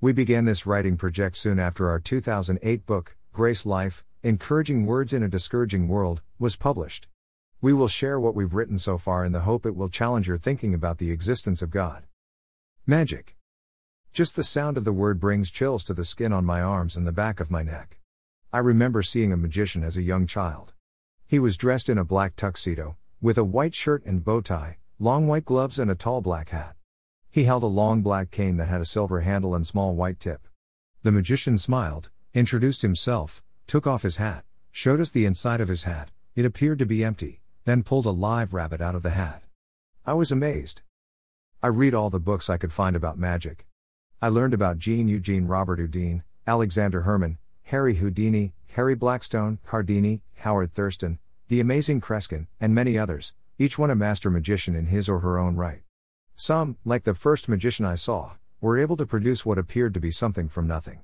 We began this writing project soon after our 2008 book, Grace Life Encouraging Words in a Discouraging World, was published. We will share what we've written so far in the hope it will challenge your thinking about the existence of God. Magic. Just the sound of the word brings chills to the skin on my arms and the back of my neck. I remember seeing a magician as a young child. He was dressed in a black tuxedo, with a white shirt and bow tie, long white gloves, and a tall black hat. He held a long black cane that had a silver handle and small white tip. The magician smiled, introduced himself, took off his hat, showed us the inside of his hat, it appeared to be empty, then pulled a live rabbit out of the hat. I was amazed. I read all the books I could find about magic. I learned about Jean Eugene Robert Houdin, Alexander Herrmann, Harry Houdini, Harry Blackstone, Cardini, Howard Thurston, the amazing Kreskin, and many others, each one a master magician in his or her own right. Some, like the first magician I saw, were able to produce what appeared to be something from nothing.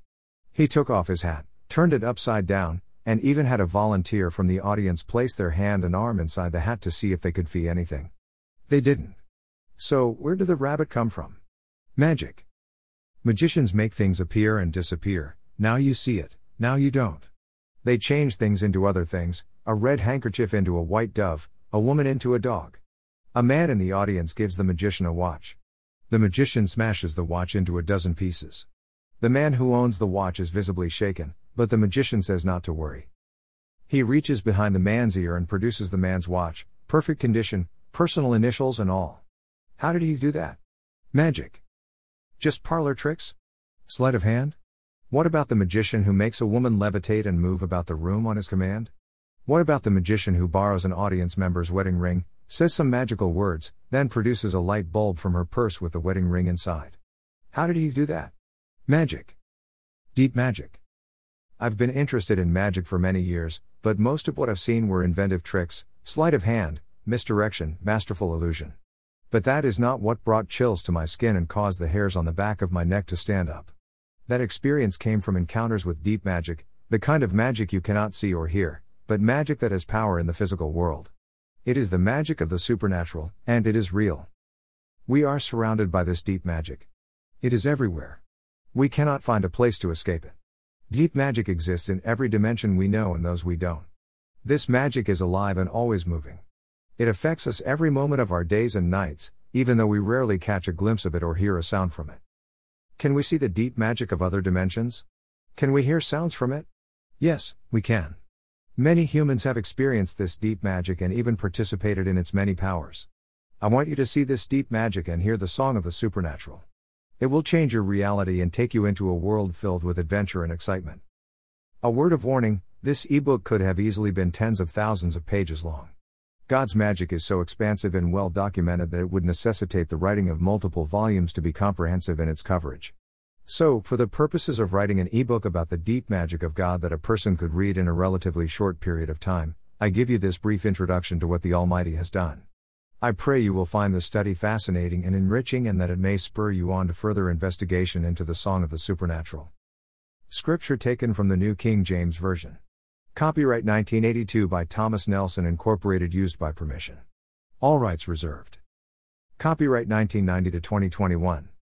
He took off his hat, turned it upside down, and even had a volunteer from the audience place their hand and arm inside the hat to see if they could fee anything. They didn't. So, where did the rabbit come from? Magic. Magicians make things appear and disappear, now you see it, now you don't. They change things into other things, a red handkerchief into a white dove, a woman into a dog. A man in the audience gives the magician a watch. The magician smashes the watch into a dozen pieces. The man who owns the watch is visibly shaken, but the magician says not to worry. He reaches behind the man's ear and produces the man's watch, perfect condition, personal initials and all. How did he do that? Magic. Just parlor tricks? Sleight of hand? What about the magician who makes a woman levitate and move about the room on his command? What about the magician who borrows an audience member's wedding ring, says some magical words, then produces a light bulb from her purse with the wedding ring inside? How did he do that? Magic. Deep magic. I've been interested in magic for many years, but most of what I've seen were inventive tricks, sleight of hand, misdirection, masterful illusion. But that is not what brought chills to my skin and caused the hairs on the back of my neck to stand up. That experience came from encounters with deep magic, the kind of magic you cannot see or hear, but magic that has power in the physical world. It is the magic of the supernatural, and it is real. We are surrounded by this deep magic. It is everywhere. We cannot find a place to escape it. Deep magic exists in every dimension we know and those we don't. This magic is alive and always moving. It affects us every moment of our days and nights, even though we rarely catch a glimpse of it or hear a sound from it. Can we see the deep magic of other dimensions? Can we hear sounds from it? Yes, we can. Many humans have experienced this deep magic and even participated in its many powers. I want you to see this deep magic and hear the song of the supernatural. It will change your reality and take you into a world filled with adventure and excitement. A word of warning this ebook could have easily been tens of thousands of pages long. God's magic is so expansive and well documented that it would necessitate the writing of multiple volumes to be comprehensive in its coverage. So, for the purposes of writing an ebook about the deep magic of God that a person could read in a relatively short period of time, I give you this brief introduction to what the Almighty has done. I pray you will find the study fascinating and enriching and that it may spur you on to further investigation into the song of the supernatural. Scripture taken from the New King James Version. Copyright 1982 by Thomas Nelson Incorporated used by permission. All rights reserved. Copyright 1990 to 2021.